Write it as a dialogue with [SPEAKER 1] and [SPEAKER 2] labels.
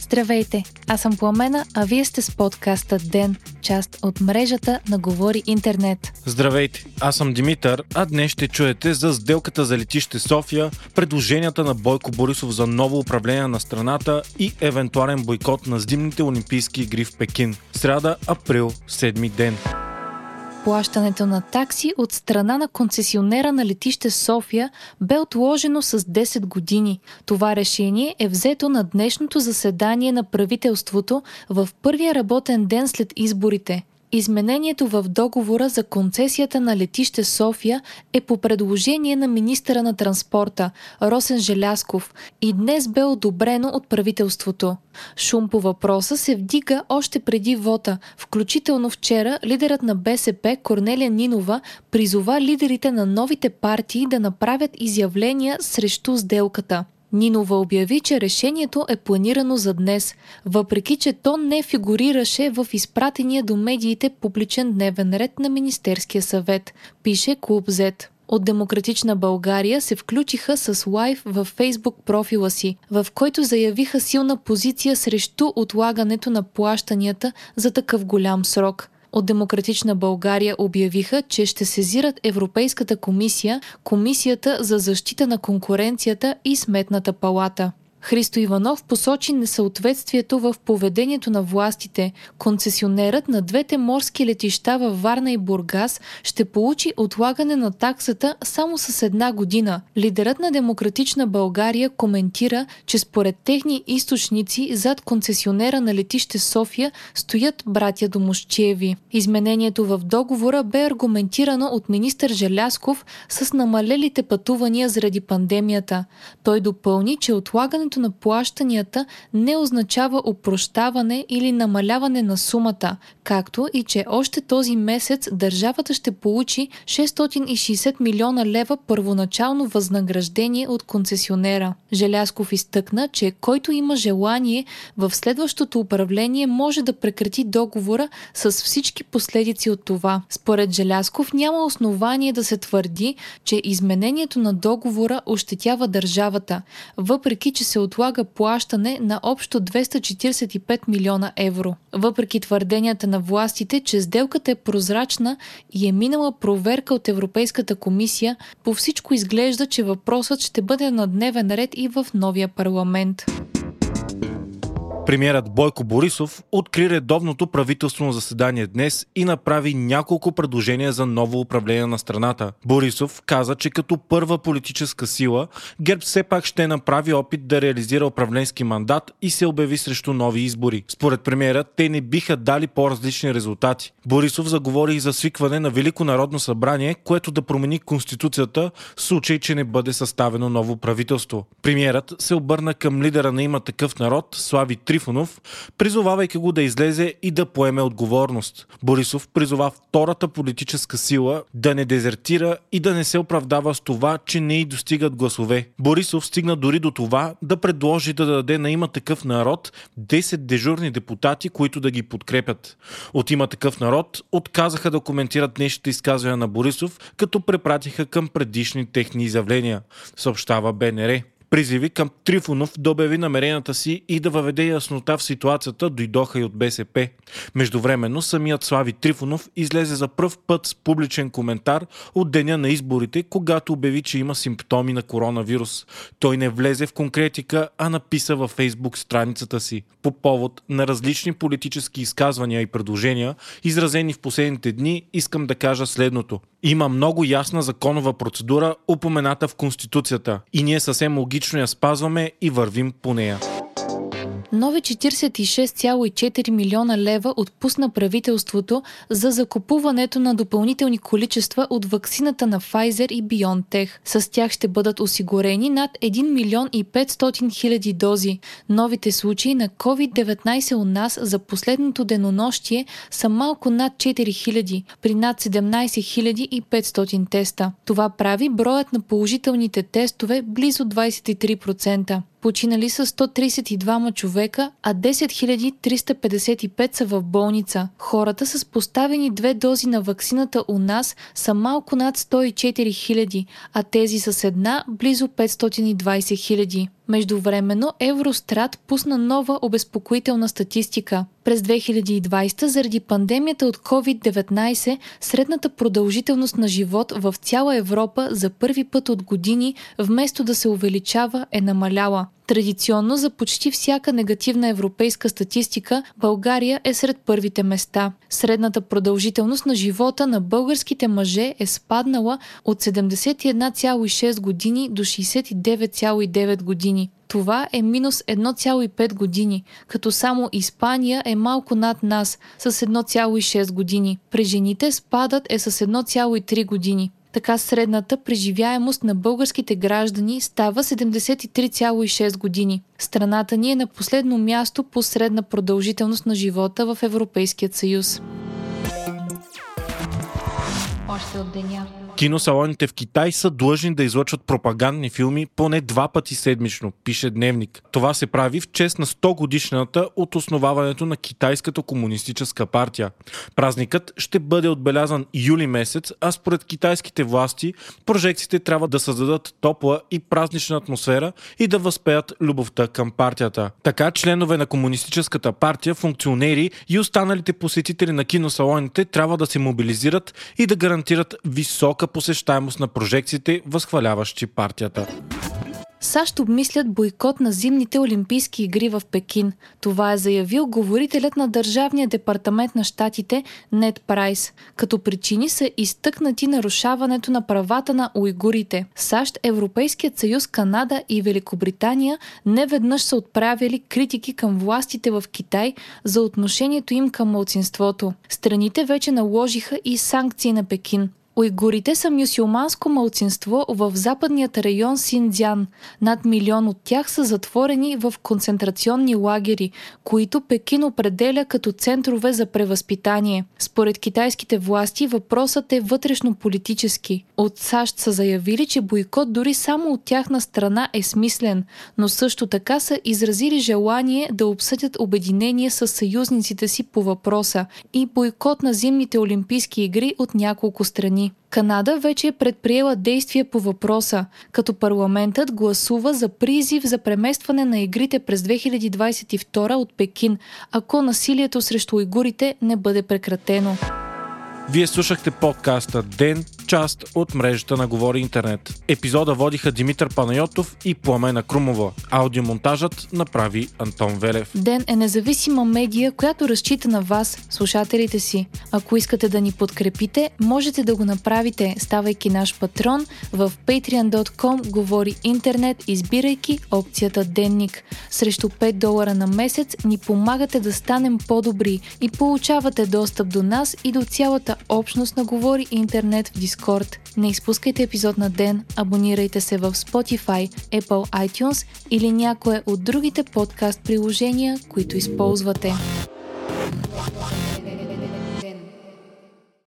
[SPEAKER 1] Здравейте, аз съм Пламена, а вие сте с подкаста ДЕН, част от мрежата на Говори Интернет.
[SPEAKER 2] Здравейте, аз съм Димитър, а днес ще чуете за сделката за летище София, предложенията на Бойко Борисов за ново управление на страната и евентуален бойкот на зимните олимпийски игри в Пекин. Сряда, април, седми ден.
[SPEAKER 1] Плащането на такси от страна на концесионера на летище София бе отложено с 10 години. Това решение е взето на днешното заседание на правителството в първия работен ден след изборите. Изменението в договора за концесията на летище София е по предложение на министъра на транспорта Росен Желясков и днес бе одобрено от правителството. Шум по въпроса се вдига още преди вота. Включително вчера лидерът на БСП Корнелия Нинова призова лидерите на новите партии да направят изявления срещу сделката. Нинова обяви, че решението е планирано за днес, въпреки че то не фигурираше в изпратения до медиите публичен дневен ред на Министерския съвет, пише Клуб Z. От Демократична България се включиха с лайв във фейсбук профила си, в който заявиха силна позиция срещу отлагането на плащанията за такъв голям срок – от Демократична България обявиха, че ще сезират Европейската комисия, Комисията за защита на конкуренцията и Сметната палата. Христо Иванов посочи несъответствието в поведението на властите. Концесионерът на двете морски летища във Варна и Бургас ще получи отлагане на таксата само с една година. Лидерът на Демократична България коментира, че според техни източници зад концесионера на летище София стоят братя Домощиеви. Изменението в договора бе аргументирано от министър Желясков с намалелите пътувания заради пандемията. Той допълни, че отлагането Отлагането на плащанията не означава опрощаване или намаляване на сумата, както и че още този месец държавата ще получи 660 милиона лева първоначално възнаграждение от концесионера. Желясков изтъкна, че който има желание в следващото управление може да прекрати договора с всички последици от това. Според Желясков няма основание да се твърди, че изменението на договора ощетява държавата, въпреки че се се отлага плащане на общо 245 милиона евро. Въпреки твърденията на властите, че сделката е прозрачна и е минала проверка от Европейската комисия, по всичко изглежда, че въпросът ще бъде на дневен ред и в новия парламент.
[SPEAKER 2] Премьерът Бойко Борисов откри редовното правителствено заседание днес и направи няколко предложения за ново управление на страната. Борисов каза, че като първа политическа сила ГЕРБ все пак ще направи опит да реализира управленски мандат и се обяви срещу нови избори. Според премиера, те не биха дали по-различни резултати. Борисов заговори и за свикване на Велико народно събрание, което да промени конституцията в случай, че не бъде съставено ново правителство. Премиерът се обърна към лидера на има такъв народ, Слави Три Трифонов, призовавайки го да излезе и да поеме отговорност. Борисов призова втората политическа сила да не дезертира и да не се оправдава с това, че не й достигат гласове. Борисов стигна дори до това да предложи да даде на има такъв народ 10 дежурни депутати, които да ги подкрепят. От има такъв народ отказаха да коментират днешните изказвания на Борисов, като препратиха към предишни техни изявления, съобщава БНР. Призиви към Трифонов да обяви намеренията си и да въведе яснота в ситуацията дойдоха и от БСП. Междувременно самият Слави Трифонов излезе за пръв път с публичен коментар от деня на изборите, когато обяви, че има симптоми на коронавирус. Той не влезе в конкретика, а написа във фейсбук страницата си. По повод на различни политически изказвания и предложения, изразени в последните дни, искам да кажа следното. Има много ясна законова процедура, упомената в Конституцията и ние съвсем логично я спазваме и вървим по нея.
[SPEAKER 1] Нови 46,4 милиона лева отпусна правителството за закупуването на допълнителни количества от ваксината на Pfizer и BioNTech. С тях ще бъдат осигурени над 1 милион и 500 хиляди дози. Новите случаи на COVID-19 у нас за последното денонощие са малко над 4 хиляди, при над 17 хиляди и 500 теста. Това прави броят на положителните тестове близо 23%. Починали са 132 човека, а 10 355 са в болница. Хората с поставени две дози на ваксината у нас са малко над 104 000, а тези с една близо 520 000. Междувременно Еврострат пусна нова обезпокоителна статистика. През 2020 заради пандемията от COVID-19 средната продължителност на живот в цяла Европа за първи път от години вместо да се увеличава е намаляла. Традиционно за почти всяка негативна европейска статистика България е сред първите места. Средната продължителност на живота на българските мъже е спаднала от 71,6 години до 69,9 години. Това е минус 1,5 години, като само Испания е малко над нас с 1,6 години. При жените спадът е с 1,3 години. Така средната преживяемост на българските граждани става 73,6 години. Страната ни е на последно място по средна продължителност на живота в Европейският съюз.
[SPEAKER 2] Още от деня. Киносалоните в Китай са длъжни да излъчват пропагандни филми поне два пъти седмично, пише Дневник. Това се прави в чест на 100 годишната от основаването на Китайската комунистическа партия. Празникът ще бъде отбелязан юли месец, а според китайските власти прожекциите трябва да създадат топла и празнична атмосфера и да възпеят любовта към партията. Така членове на Комунистическата партия, функционери и останалите посетители на киносалоните трябва да се мобилизират и да гарантират висока посещаемост на прожекциите, възхваляващи партията.
[SPEAKER 1] САЩ обмислят бойкот на зимните олимпийски игри в Пекин. Това е заявил говорителят на Държавния департамент на щатите Нед Прайс. Като причини са изтъкнати нарушаването на правата на уйгурите. САЩ, Европейският съюз, Канада и Великобритания не веднъж са отправили критики към властите в Китай за отношението им към мълцинството. Страните вече наложиха и санкции на Пекин. Уйгурите са мюсюлманско мълцинство в западният район Синдзян. Над милион от тях са затворени в концентрационни лагери, които Пекин определя като центрове за превъзпитание. Според китайските власти въпросът е вътрешно политически. От САЩ са заявили, че бойкот дори само от тяхна страна е смислен, но също така са изразили желание да обсъдят обединение с съюзниците си по въпроса и бойкот на зимните олимпийски игри от няколко страни. Канада вече е предприела действия по въпроса, като парламентът гласува за призив за преместване на игрите през 2022 от Пекин, ако насилието срещу уйгурите не бъде прекратено.
[SPEAKER 2] Вие слушахте подкаста Ден, част от мрежата на Говори Интернет. Епизода водиха Димитър Панайотов и Пламена Крумова. Аудиомонтажът направи Антон Велев.
[SPEAKER 1] Ден е независима медия, която разчита на вас, слушателите си. Ако искате да ни подкрепите, можете да го направите, ставайки наш патрон в patreon.com Говори Интернет, избирайки опцията Денник. Срещу 5 долара на месец ни помагате да станем по-добри и получавате достъп до нас и до цялата общност на Говори Интернет в Discord. Не изпускайте епизод на ден, абонирайте се в Spotify, Apple iTunes или някое от другите подкаст приложения, които използвате.